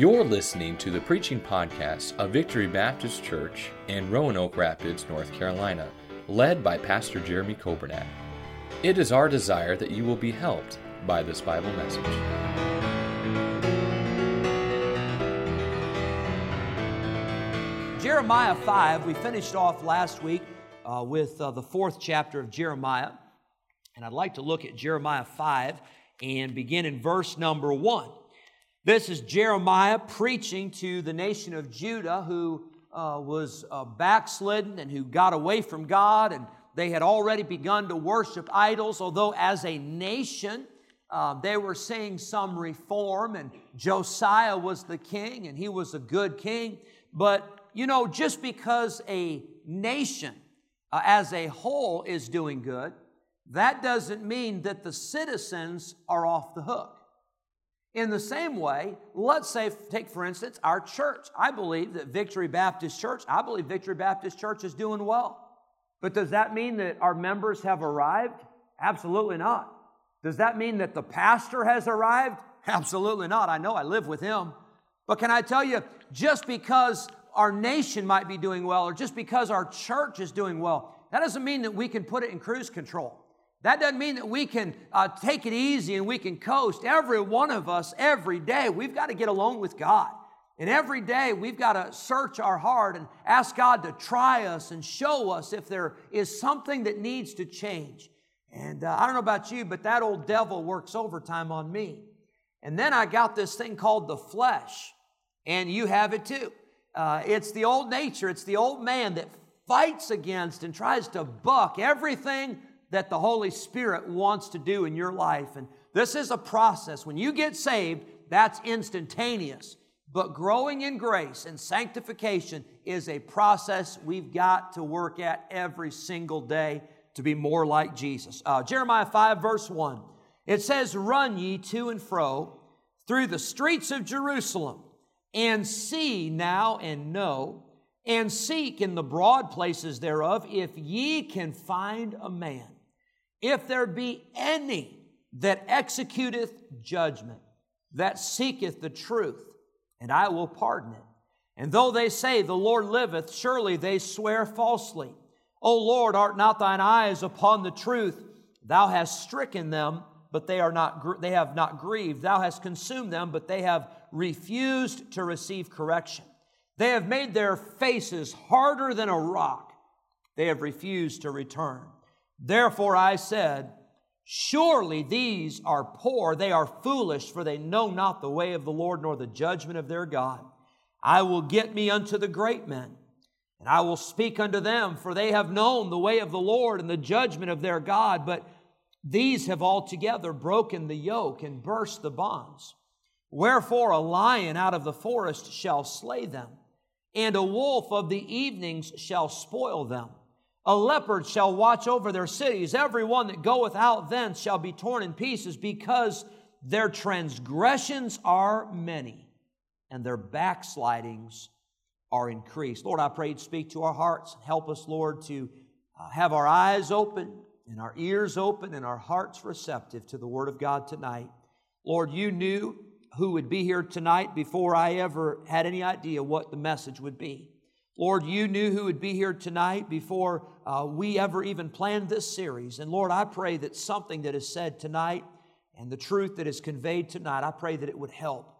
You're listening to the preaching podcast of Victory Baptist Church in Roanoke Rapids, North Carolina, led by Pastor Jeremy Coburnack. It is our desire that you will be helped by this Bible message. Jeremiah 5, we finished off last week uh, with uh, the fourth chapter of Jeremiah. And I'd like to look at Jeremiah 5 and begin in verse number 1. This is Jeremiah preaching to the nation of Judah who uh, was uh, backslidden and who got away from God, and they had already begun to worship idols, although as a nation, uh, they were seeing some reform, and Josiah was the king, and he was a good king. But, you know, just because a nation uh, as a whole is doing good, that doesn't mean that the citizens are off the hook. In the same way, let's say, take for instance, our church. I believe that Victory Baptist Church, I believe Victory Baptist Church is doing well. But does that mean that our members have arrived? Absolutely not. Does that mean that the pastor has arrived? Absolutely not. I know I live with him. But can I tell you, just because our nation might be doing well or just because our church is doing well, that doesn't mean that we can put it in cruise control. That doesn't mean that we can uh, take it easy and we can coast. Every one of us, every day, we've got to get alone with God. And every day we've got to search our heart and ask God to try us and show us if there is something that needs to change. And uh, I don't know about you, but that old devil works overtime on me. And then I got this thing called the flesh, and you have it too. Uh, it's the old nature, it's the old man that fights against and tries to buck everything that the Holy Spirit wants to do in your life. And this is a process. When you get saved, that's instantaneous. But growing in grace and sanctification is a process we've got to work at every single day to be more like Jesus. Uh, Jeremiah 5, verse 1. It says, Run ye to and fro through the streets of Jerusalem, and see now and know, and seek in the broad places thereof, if ye can find a man if there be any that executeth judgment, that seeketh the truth, and I will pardon it. And though they say, The Lord liveth, surely they swear falsely. O Lord, art not thine eyes upon the truth? Thou hast stricken them, but they are not they have not grieved. Thou hast consumed them, but they have refused to receive correction. They have made their faces harder than a rock. They have refused to return. Therefore I said, Surely these are poor, they are foolish, for they know not the way of the Lord nor the judgment of their God. I will get me unto the great men, and I will speak unto them, for they have known the way of the Lord and the judgment of their God. But these have altogether broken the yoke and burst the bonds. Wherefore a lion out of the forest shall slay them, and a wolf of the evenings shall spoil them. A leopard shall watch over their cities. Every one that goeth out thence shall be torn in pieces, because their transgressions are many and their backslidings are increased. Lord, I pray you speak to our hearts. Help us, Lord, to uh, have our eyes open and our ears open and our hearts receptive to the Word of God tonight. Lord, you knew who would be here tonight before I ever had any idea what the message would be. Lord, you knew who would be here tonight before uh, we ever even planned this series. And Lord, I pray that something that is said tonight and the truth that is conveyed tonight, I pray that it would help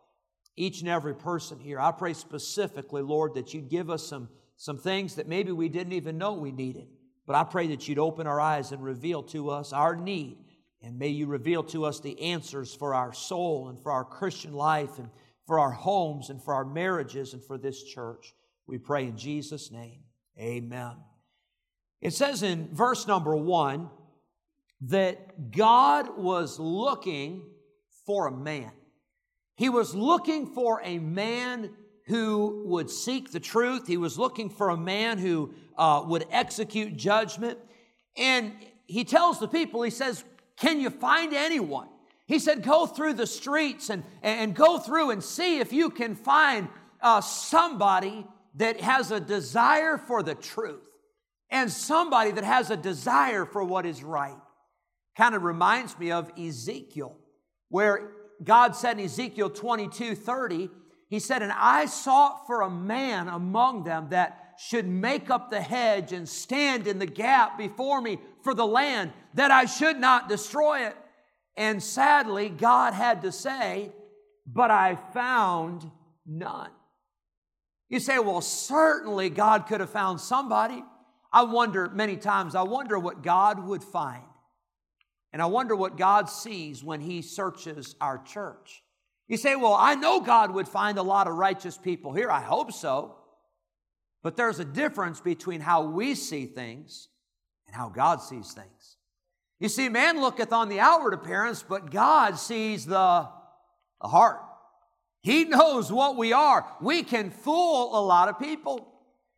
each and every person here. I pray specifically, Lord, that you'd give us some, some things that maybe we didn't even know we needed. But I pray that you'd open our eyes and reveal to us our need. And may you reveal to us the answers for our soul and for our Christian life and for our homes and for our marriages and for this church. We pray in Jesus' name. Amen. It says in verse number one that God was looking for a man. He was looking for a man who would seek the truth. He was looking for a man who uh, would execute judgment. And he tells the people, he says, Can you find anyone? He said, Go through the streets and, and go through and see if you can find uh, somebody that has a desire for the truth and somebody that has a desire for what is right. Kind of reminds me of Ezekiel, where God said in Ezekiel 22 30, He said, And I sought for a man among them that should make up the hedge and stand in the gap before me for the land, that I should not destroy it. And sadly, God had to say, But I found none. You say, Well, certainly God could have found somebody. I wonder many times, I wonder what God would find. And I wonder what God sees when He searches our church. You say, Well, I know God would find a lot of righteous people here. I hope so. But there's a difference between how we see things and how God sees things. You see, man looketh on the outward appearance, but God sees the, the heart. He knows what we are. We can fool a lot of people.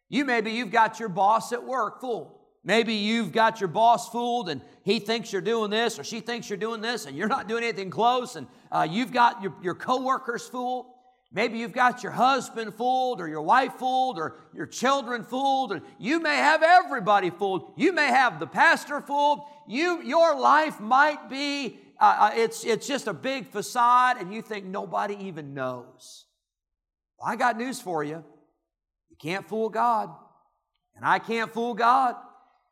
You maybe you've got your boss at work fooled. Maybe you've got your boss fooled and he thinks you're doing this or she thinks you're doing this and you're not doing anything close and uh, you've got your, your coworkers fooled. Maybe you've got your husband fooled or your wife fooled or your children fooled. Or you may have everybody fooled. You may have the pastor fooled. You, your life might be, uh, it's, it's just a big facade and you think nobody even knows. Well, I got news for you. You can't fool God. And I can't fool God.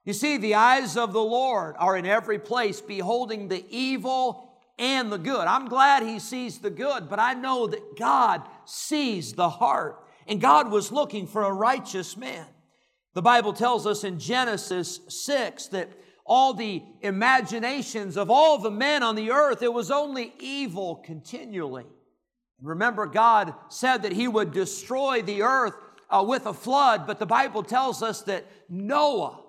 You see, the eyes of the Lord are in every place, beholding the evil and the good. I'm glad He sees the good, but I know that God sees the heart. And God was looking for a righteous man. The Bible tells us in Genesis 6 that all the imaginations of all the men on the earth, it was only evil continually. Remember, God said that He would destroy the earth uh, with a flood, but the Bible tells us that Noah,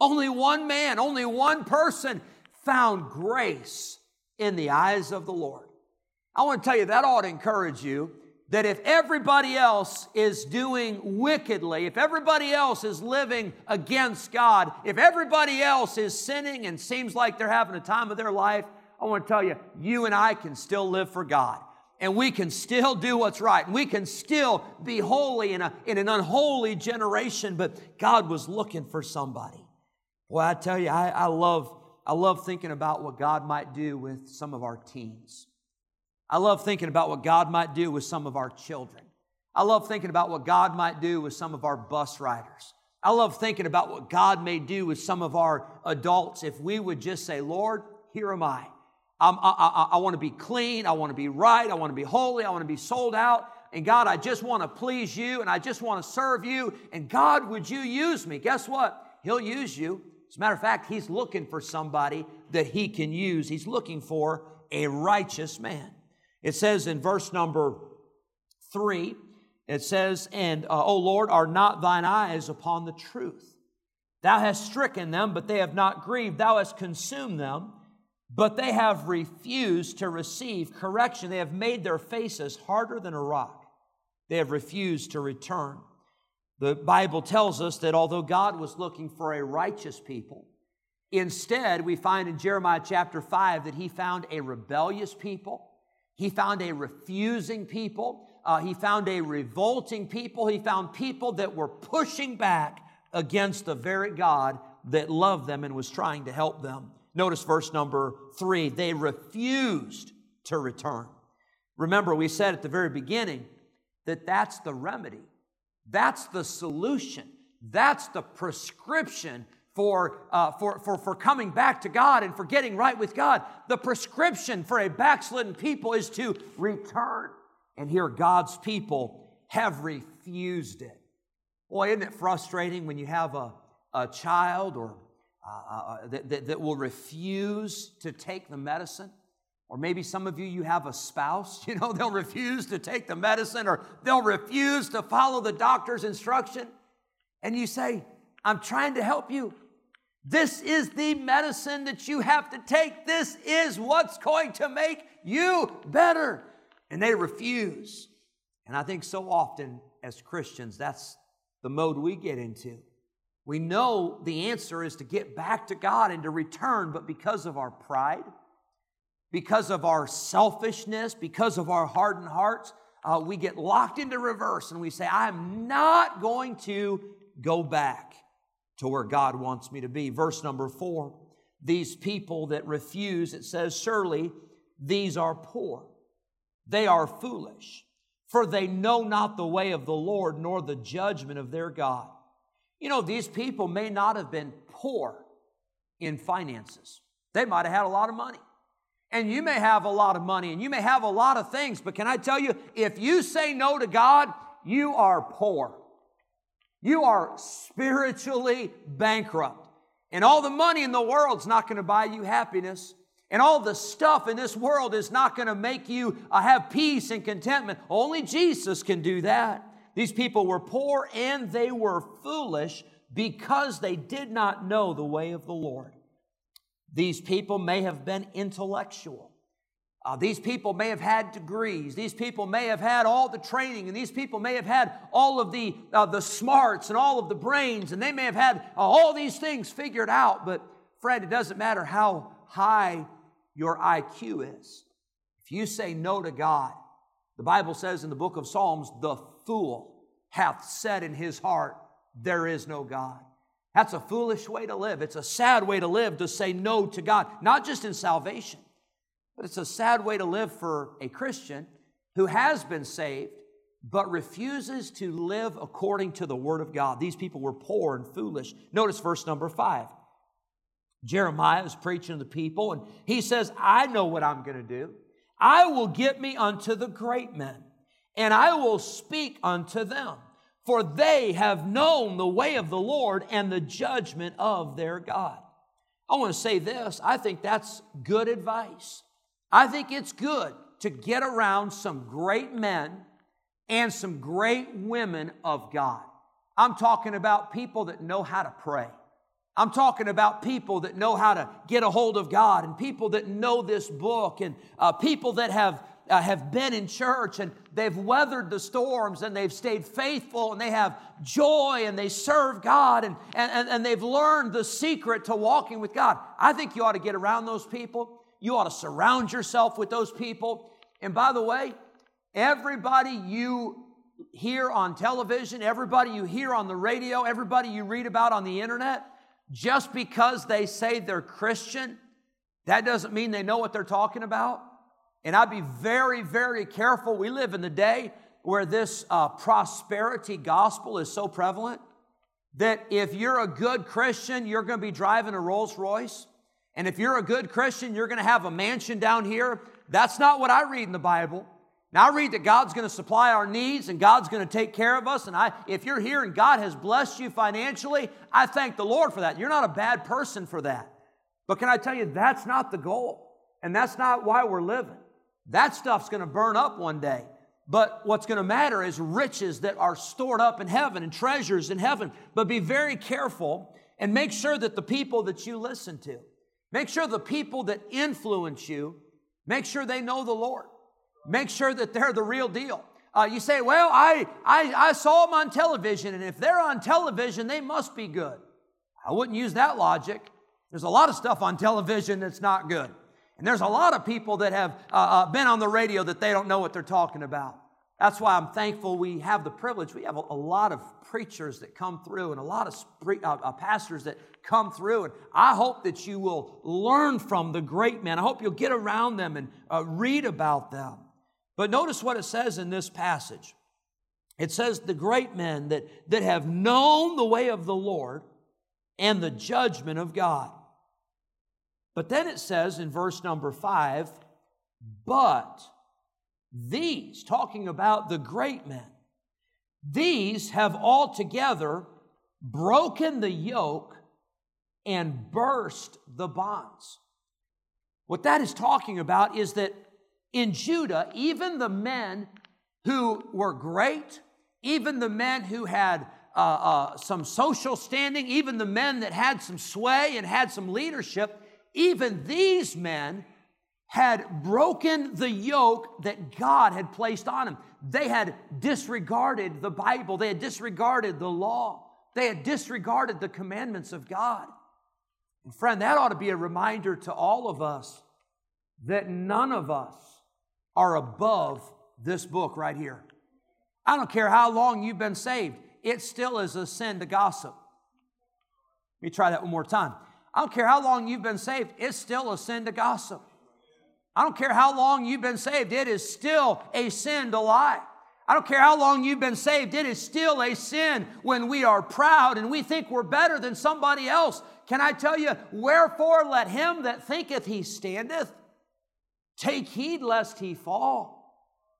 only one man, only one person found grace in the eyes of the Lord. I want to tell you that ought to encourage you that if everybody else is doing wickedly, if everybody else is living against God, if everybody else is sinning and seems like they're having a time of their life, I want to tell you, you and I can still live for God. And we can still do what's right. And we can still be holy in, a, in an unholy generation, but God was looking for somebody. Well, I tell you, I, I, love, I love thinking about what God might do with some of our teens. I love thinking about what God might do with some of our children. I love thinking about what God might do with some of our bus riders. I love thinking about what God may do with some of our adults if we would just say, Lord, here am I. I, I, I want to be clean. I want to be right. I want to be holy. I want to be sold out. And God, I just want to please you and I just want to serve you. And God, would you use me? Guess what? He'll use you. As a matter of fact, he's looking for somebody that he can use. He's looking for a righteous man. It says in verse number three, it says, And, uh, O Lord, are not thine eyes upon the truth? Thou hast stricken them, but they have not grieved. Thou hast consumed them, but they have refused to receive correction. They have made their faces harder than a rock. They have refused to return. The Bible tells us that although God was looking for a righteous people, instead we find in Jeremiah chapter 5 that he found a rebellious people, he found a refusing people, uh, he found a revolting people, he found people that were pushing back against the very God that loved them and was trying to help them. Notice verse number three they refused to return. Remember, we said at the very beginning that that's the remedy that's the solution. That's the prescription for, uh, for, for, for coming back to God and for getting right with God. The prescription for a backslidden people is to return. And here, God's people have refused it. Boy, isn't it frustrating when you have a, a child or uh, uh, uh that, that, that will refuse to take the medicine? Or maybe some of you, you have a spouse, you know, they'll refuse to take the medicine or they'll refuse to follow the doctor's instruction. And you say, I'm trying to help you. This is the medicine that you have to take. This is what's going to make you better. And they refuse. And I think so often as Christians, that's the mode we get into. We know the answer is to get back to God and to return, but because of our pride, because of our selfishness, because of our hardened hearts, uh, we get locked into reverse and we say, I'm not going to go back to where God wants me to be. Verse number four these people that refuse, it says, surely these are poor. They are foolish. for they know not the way of the Lord nor the judgment of their God. You know, these people may not have been poor in finances, they might have had a lot of money. And you may have a lot of money and you may have a lot of things, but can I tell you, if you say no to God, you are poor. You are spiritually bankrupt. And all the money in the world's not going to buy you happiness. And all the stuff in this world is not going to make you uh, have peace and contentment. Only Jesus can do that. These people were poor and they were foolish because they did not know the way of the Lord. These people may have been intellectual. Uh, these people may have had degrees. These people may have had all the training, and these people may have had all of the, uh, the smarts and all of the brains, and they may have had uh, all these things figured out. But, friend, it doesn't matter how high your IQ is. If you say no to God, the Bible says in the book of Psalms, the fool hath said in his heart, There is no God. That's a foolish way to live. It's a sad way to live to say no to God, not just in salvation, but it's a sad way to live for a Christian who has been saved but refuses to live according to the Word of God. These people were poor and foolish. Notice verse number five. Jeremiah is preaching to the people, and he says, I know what I'm going to do. I will get me unto the great men, and I will speak unto them, for they have known the way of the Lord and the judgment of their God. I want to say this I think that's good advice. I think it's good to get around some great men and some great women of God. I'm talking about people that know how to pray. I'm talking about people that know how to get a hold of God and people that know this book and uh, people that have, uh, have been in church and they've weathered the storms and they've stayed faithful and they have joy and they serve God and, and, and they've learned the secret to walking with God. I think you ought to get around those people. You ought to surround yourself with those people. And by the way, everybody you hear on television, everybody you hear on the radio, everybody you read about on the internet, just because they say they're Christian, that doesn't mean they know what they're talking about. And I'd be very, very careful. We live in the day where this uh, prosperity gospel is so prevalent that if you're a good Christian, you're going to be driving a Rolls Royce. And if you're a good Christian, you're going to have a mansion down here. That's not what I read in the Bible. Now I read that God's going to supply our needs and God's going to take care of us. And I, if you're here and God has blessed you financially, I thank the Lord for that. You're not a bad person for that. But can I tell you, that's not the goal. And that's not why we're living. That stuff's going to burn up one day. But what's going to matter is riches that are stored up in heaven and treasures in heaven. But be very careful and make sure that the people that you listen to, Make sure the people that influence you, make sure they know the Lord. Make sure that they're the real deal. Uh, you say, well, I, I, I saw them on television, and if they're on television, they must be good. I wouldn't use that logic. There's a lot of stuff on television that's not good. And there's a lot of people that have uh, uh, been on the radio that they don't know what they're talking about. That's why I'm thankful we have the privilege. We have a, a lot of preachers that come through and a lot of spree, uh, uh, pastors that come through. And I hope that you will learn from the great men. I hope you'll get around them and uh, read about them. But notice what it says in this passage. It says, the great men that, that have known the way of the Lord and the judgment of God. But then it says in verse number five, but these, talking about the great men, these have altogether broken the yoke and burst the bonds. What that is talking about is that in Judah, even the men who were great, even the men who had uh, uh, some social standing, even the men that had some sway and had some leadership, even these men had broken the yoke that God had placed on them. They had disregarded the Bible, they had disregarded the law, they had disregarded the commandments of God. And friend, that ought to be a reminder to all of us that none of us are above this book right here. I don't care how long you've been saved, it still is a sin to gossip. Let me try that one more time. I don't care how long you've been saved, it's still a sin to gossip. I don't care how long you've been saved, it is still a sin to lie. I don't care how long you've been saved, it is still a sin when we are proud and we think we're better than somebody else. Can I tell you, wherefore let him that thinketh he standeth take heed lest he fall.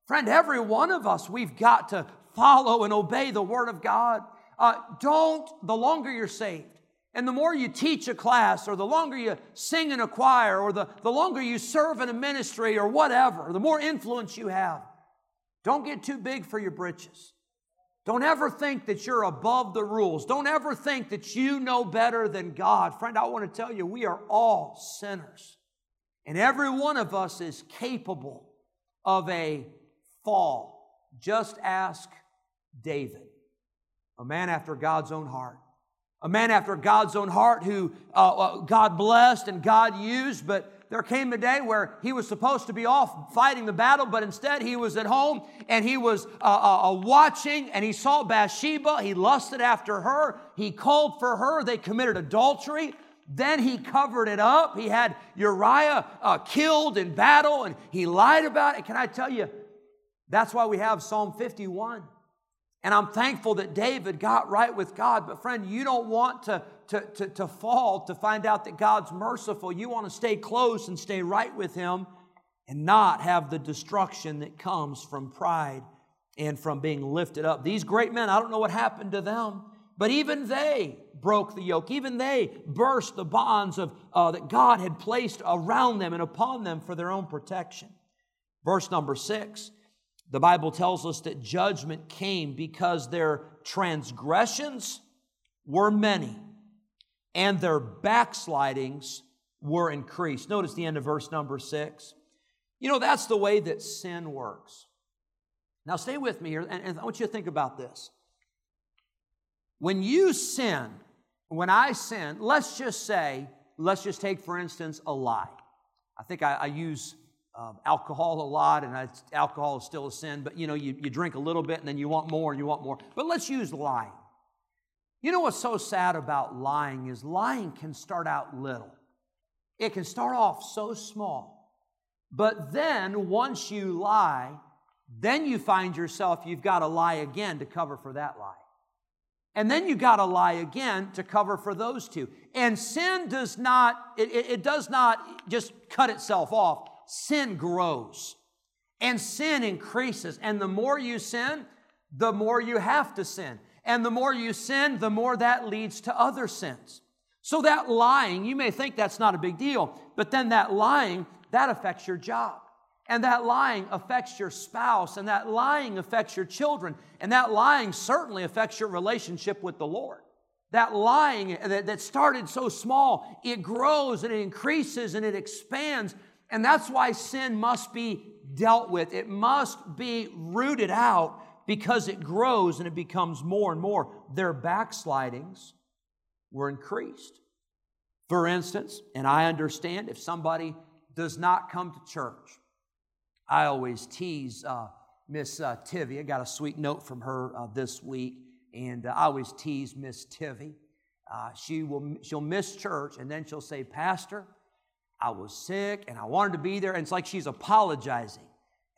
Friend, every one of us, we've got to follow and obey the Word of God. Uh, don't, the longer you're saved, and the more you teach a class, or the longer you sing in a choir, or the, the longer you serve in a ministry, or whatever, the more influence you have, don't get too big for your britches. Don't ever think that you're above the rules. Don't ever think that you know better than God. Friend, I want to tell you, we are all sinners. And every one of us is capable of a fall. Just ask David, a man after God's own heart. A man after God's own heart who uh, uh, God blessed and God used, but there came a day where he was supposed to be off fighting the battle, but instead he was at home and he was uh, uh, uh, watching and he saw Bathsheba. He lusted after her. He called for her. They committed adultery. Then he covered it up. He had Uriah uh, killed in battle and he lied about it. Can I tell you, that's why we have Psalm 51. And I'm thankful that David got right with God. But, friend, you don't want to, to, to, to, fall to find out that God's merciful. You want to stay close and stay right with Him and not have the destruction that comes from pride and from being lifted up. These great men, I don't know what happened to them, but even they broke the yoke. Even they burst the bonds of, uh, that God had placed around them and upon them for their own protection. Verse number six the Bible tells us that judgment came because their transgressions were many and their backslidings were increased. Notice the end of verse number six. You know, that's the way that sin works. Now, stay with me here, and, I want you to think about this. When you sin, when I sin, let's just say, let's just take, for instance, a lie. I think I, I use um, alcohol a lot, and I, alcohol is still a sin, but you know, you, you drink a little bit and then you want more and you want more. But let's use lying. You know what's so sad about lying is lying can start out little. It can start off so small. But then once you lie, then you find yourself, you've got to lie again to cover for that lie. And then you got to lie again to cover for those two. And sin does not, it, it, it does not just cut itself off sin grows and sin increases. And the more you sin, the more you have to sin. And the more you sin, the more that leads to other sins. So that lying, you may think that's not a big deal, but then that lying, that affects your job. And that lying affects your spouse, and that lying affects your children, and that lying certainly affects your relationship with the Lord. That lying that, that started so small, it grows and it increases and it expands and that's why sin must be dealt with. It must be rooted out because it grows and it becomes more and more. Their backslidings were increased. For instance, and I understand if somebody does not come to church, I always tease uh, Miss uh, Tivy. I got a sweet note from her uh, this week, and uh, I always tease Miss Tivy. Uh, she will she'll miss church, and then she'll say, "Pastor, I was sick and I wanted to be there. And it's like she's apologizing.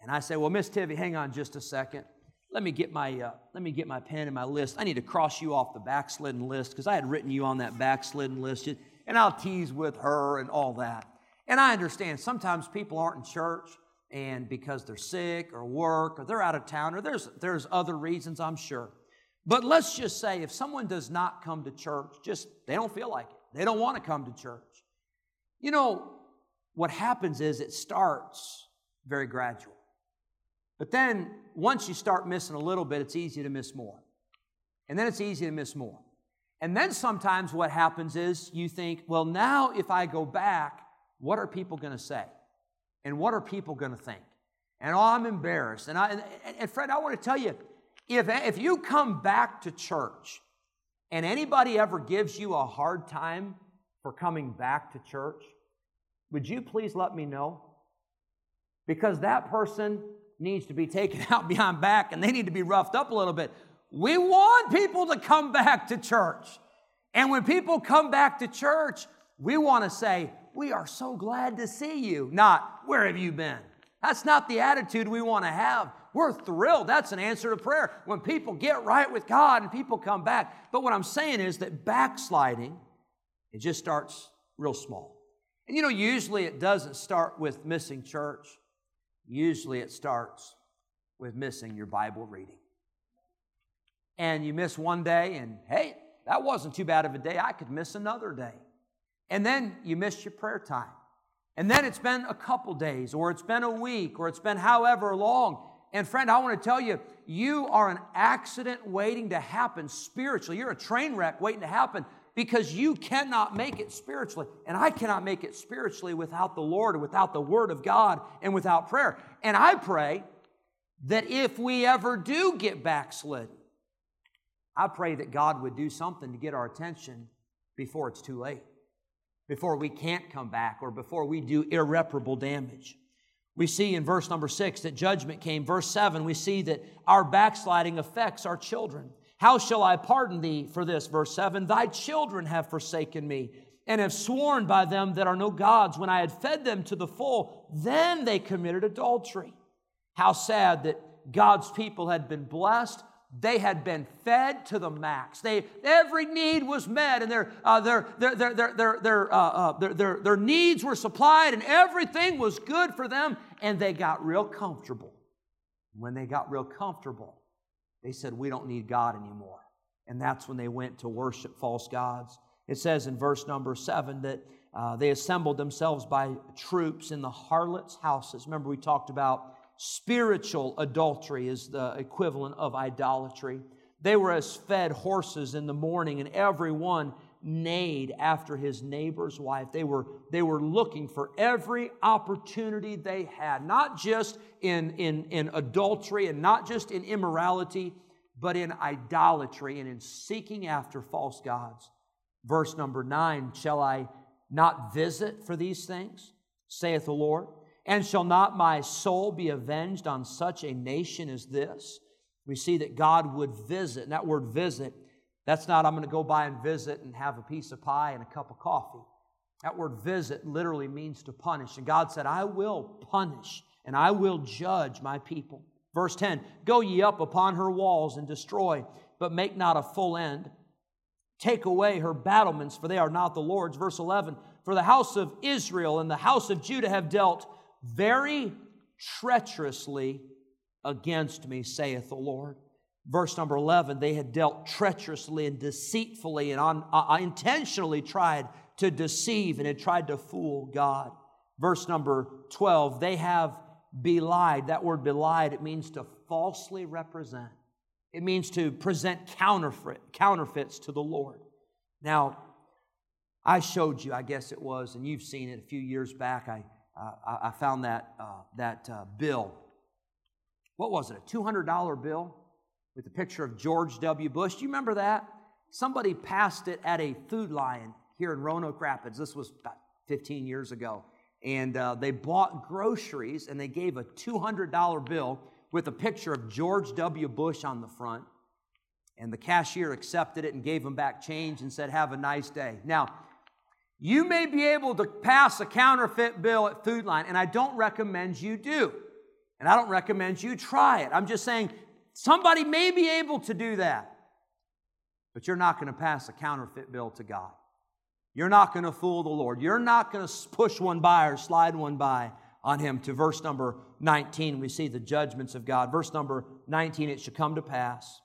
And I say, Well, Miss Tivy, hang on just a second. Let me get my uh, let me get my pen and my list. I need to cross you off the backslidden list because I had written you on that backslidden list. And I'll tease with her and all that. And I understand sometimes people aren't in church and because they're sick or work or they're out of town or there's there's other reasons, I'm sure. But let's just say if someone does not come to church, just they don't feel like it. They don't want to come to church. You know, what happens is it starts very gradual. But then once you start missing a little bit, it's easy to miss more. And then it's easy to miss more. And then sometimes what happens is you think, well, now if I go back, what are people going to say? And what are people going to think? And oh, I'm embarrassed. And, I, and, and Fred, I want to tell you if, if you come back to church and anybody ever gives you a hard time for coming back to church, would you please let me know? Because that person needs to be taken out behind back and they need to be roughed up a little bit. We want people to come back to church. And when people come back to church, we want to say, We are so glad to see you, not, Where have you been? That's not the attitude we want to have. We're thrilled. That's an answer to prayer. When people get right with God and people come back. But what I'm saying is that backsliding, it just starts real small. And you know, usually it doesn't start with missing church. Usually it starts with missing your Bible reading. And you miss one day, and hey, that wasn't too bad of a day. I could miss another day. And then you miss your prayer time. And then it's been a couple days, or it's been a week, or it's been however long. And friend, I want to tell you, you are an accident waiting to happen spiritually. You're a train wreck waiting to happen because you cannot make it spiritually. And I cannot make it spiritually without the Lord, without the Word of God, and without prayer. And I pray that if we ever do get backslid, I pray that God would do something to get our attention before it's too late before we can't come back or before we do irreparable damage. We see in verse number six that judgment came. Verse seven, we see that our backsliding affects our children. How shall I pardon thee for this? Verse seven, thy children have forsaken me and have sworn by them that are no gods. When I had fed them to the full, then they committed adultery. How sad that God's people had been blessed they had been fed to the max. They, every need was met, and their, uh, their, their, their, their, their, their, uh, uh, their, their, their needs were supplied, and everything was good for them, and they got real comfortable. When they got real comfortable, they said, We don't need God anymore. And that's when they went to worship false gods. It says in verse number seven that uh, they assembled themselves by troops in the harlots' houses. Remember, we talked about Spiritual adultery is the equivalent of idolatry. They were as fed horses in the morning, and every one neighed after his neighbor's wife. They were, they were looking for every opportunity they had, not just in, in, in adultery and not just in immorality, but in idolatry and in seeking after false gods. Verse number nine Shall I not visit for these things, saith the Lord? And shall not my soul be avenged on such a nation as this? We see that God would visit. And that word visit, that's not I'm going to go by and visit and have a piece of pie and a cup of coffee. That word visit literally means to punish. And God said, I will punish and I will judge my people. Verse 10 Go ye up upon her walls and destroy, but make not a full end. Take away her battlements, for they are not the Lord's. Verse 11 For the house of Israel and the house of Judah have dealt very treacherously against me, saith the Lord. Verse number 11, they had dealt treacherously and deceitfully and on, uh, intentionally tried to deceive and had tried to fool God. Verse number 12, they have belied. That word belied, it means to falsely represent. It means to present counterfeit, counterfeits to the Lord. Now, I showed you, I guess it was, and you've seen it a few years back. I uh, I, I, found that, uh, that uh, bill. What was it? A $200 bill with a picture of George W. Bush. Do you remember that? Somebody passed it at a food lion here in Roanoke Rapids. This was about 15 years ago. And uh, they bought groceries and they gave a $200 bill with a picture of George W. Bush on the front. And the cashier accepted it and gave him back change and said, Have a nice day. Now, you may be able to pass a counterfeit bill at Food Lion, and I don't recommend you do. And I don't recommend you try it. I'm just saying somebody may be able to do that, but you're not going to pass a counterfeit bill to God. You're not going to fool the Lord. You're not going to push one by or slide one by on him. To verse number 19, we see the judgments of God. Verse number 19, it shall come to pass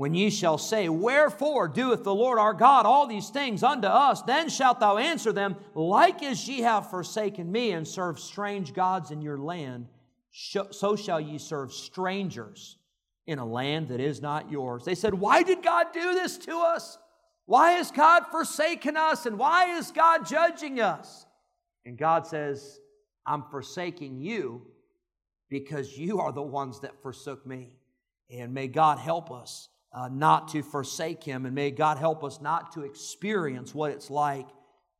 when ye shall say, Wherefore doeth the Lord our God all these things unto us? Then shalt thou answer them, Like as ye have forsaken me and served strange gods in your land, so shall ye serve strangers in a land that is not yours. They said, Why did God do this to us? Why has God forsaken us? And why is God judging us? And God says, I'm forsaking you because you are the ones that forsook me. And may God help us uh, not to forsake Him. And may God help us not to experience what it's like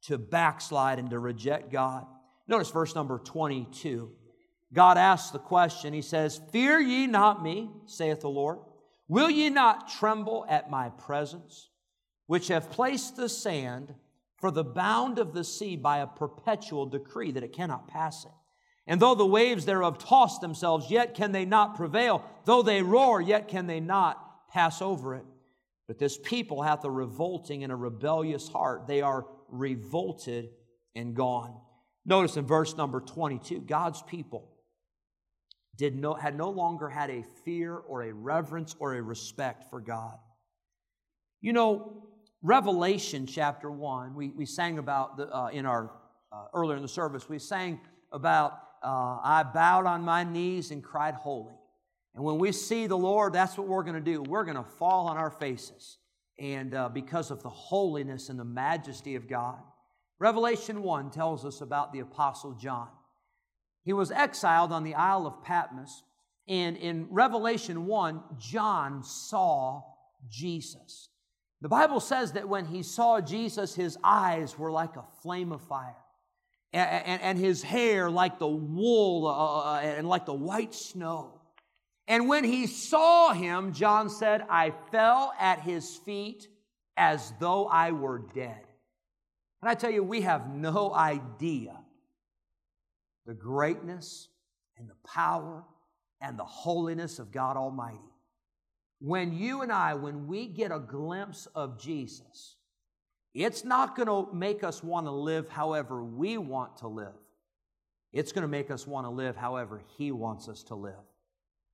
to backslide and to reject God. Notice verse number 22. God asks the question, He says, Fear ye not me, saith the Lord. Will ye not tremble at my presence, which have placed the sand for the bound of the sea by a perpetual decree that it cannot pass it? And though the waves thereof toss themselves, yet can they not prevail. Though they roar, yet can they not pass over it. But this people hath a revolting and a rebellious heart. They are revolted and gone. Notice in verse number 22, God's people did no, had no longer had a fear or a reverence or a respect for God. You know, Revelation chapter 1, we, we sang about the, uh, in our uh, earlier in the service, we sang about uh, I bowed on my knees and cried holy. And when we see the Lord, that's what we're going to do. We're going to fall on our faces. And uh, because of the holiness and the majesty of God. Revelation 1 tells us about the Apostle John. He was exiled on the Isle of Patmos. And in Revelation 1, John saw Jesus. The Bible says that when he saw Jesus, his eyes were like a flame of fire, and, and, and his hair like the wool uh, uh, uh, and like the white snow. And when he saw him, John said, I fell at his feet as though I were dead. And I tell you, we have no idea the greatness and the power and the holiness of God Almighty when you and I, when we get a glimpse of Jesus, it's not going to make us want to live however we want to live. It's going to make us want to live however He wants us to live.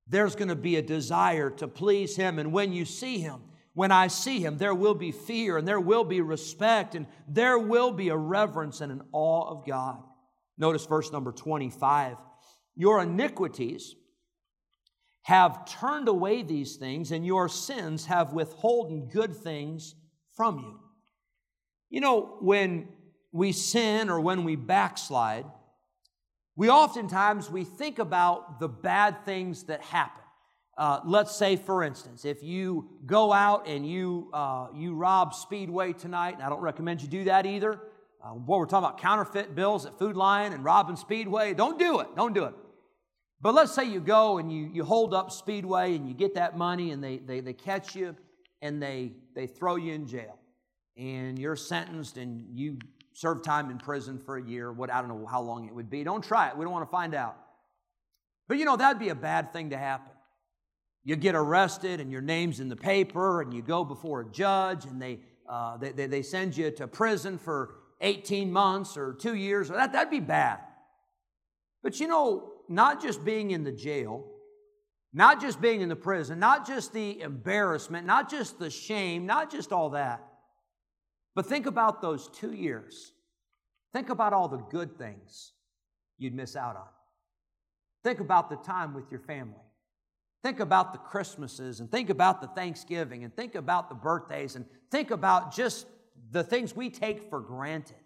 There's going to be a desire to please Him. And when you see Him, when I see Him, there will be fear and there will be respect and there will be a reverence and an awe of God. Notice verse number 25. Your iniquities have turned away these things, and your sins have withholden good things from you. You know, when we sin or when we backslide, we oftentimes we think about the bad things that happen. Uh, let's say, for instance, if you go out and you uh, you rob Speedway tonight, and I don't recommend you do that either. Uh, boy, we're talking about counterfeit bills at Food Lion and Robin Speedway. Don't do it. Don't do it. But let's say you go and you, you hold up Speedway and you get that money and they, they, they catch you and they, they throw you in jail. And you're sentenced and you serve time in prison for a year. What I don't know how long it would be. Don't try it. We don't want to find out. But you know, that'd be a bad thing to happen. You get arrested and your name's in the paper and you go before a judge and they, uh, they, they, they send you to prison for 18 months or two years. That, that'd be bad. But you know, not just being in the jail, not just being in the prison, not just the embarrassment, not just the shame, not just all that, but think about those two years. Think about all the good things you'd miss out on. Think about the time with your family. Think about the Christmases and think about the Thanksgiving and think about the birthdays and think about just the things we take for granted.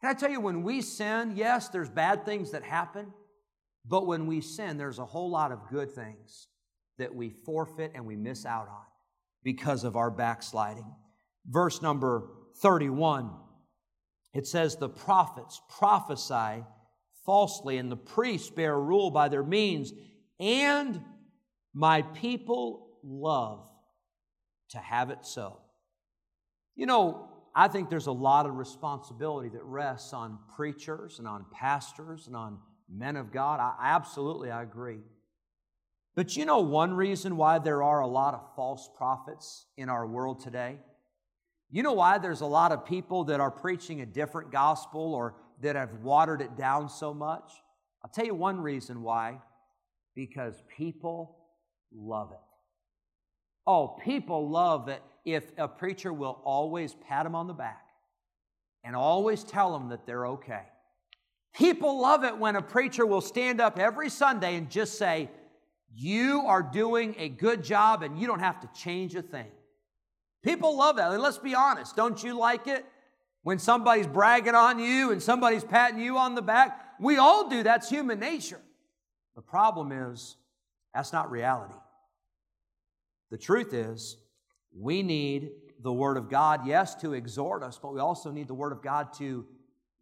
Can I tell you, when we sin, yes, there's bad things that happen. But when we sin, there's a whole lot of good things that we forfeit and we miss out on because of our backsliding. Verse number 31, it says, The prophets prophesy falsely, and the priests bear rule by their means, and my people love to have it so. You know, I think there's a lot of responsibility that rests on preachers and on pastors and on men of God. I absolutely I agree. But you know one reason why there are a lot of false prophets in our world today? You know why there's a lot of people that are preaching a different gospel or that have watered it down so much? I'll tell you one reason why. Because people love it. Oh, people love it if a preacher will always pat them on the back and always tell them that they're okay. People love it when a preacher will stand up every Sunday and just say, You are doing a good job and you don't have to change a thing. People love that. And let's be honest, don't you like it? When somebody's bragging on you and somebody's patting you on the back, we all do. That's human nature. The problem is, that's not reality. The truth is, we need the Word of God, yes, to exhort us, but we also need the Word of God to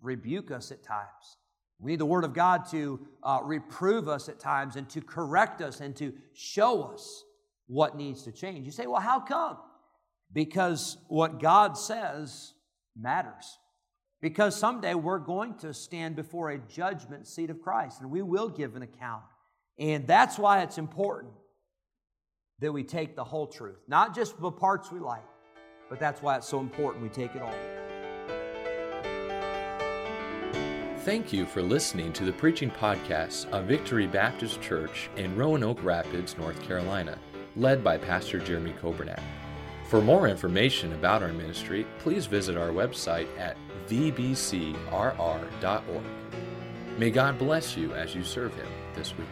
rebuke us at times. We need the Word of God to uh, reprove us at times and to correct us and to show us what needs to change. You say, well, how come? Because what God says matters. Because someday we're going to stand before a judgment seat of Christ and we will give an account. And that's why it's important that we take the whole truth, not just the parts we like, but that's why it's so important we take it all. Thank you for listening to the preaching podcast of Victory Baptist Church in Roanoke Rapids, North Carolina, led by Pastor Jeremy Coburnett. For more information about our ministry, please visit our website at vbcrr.org. May God bless you as you serve Him this week.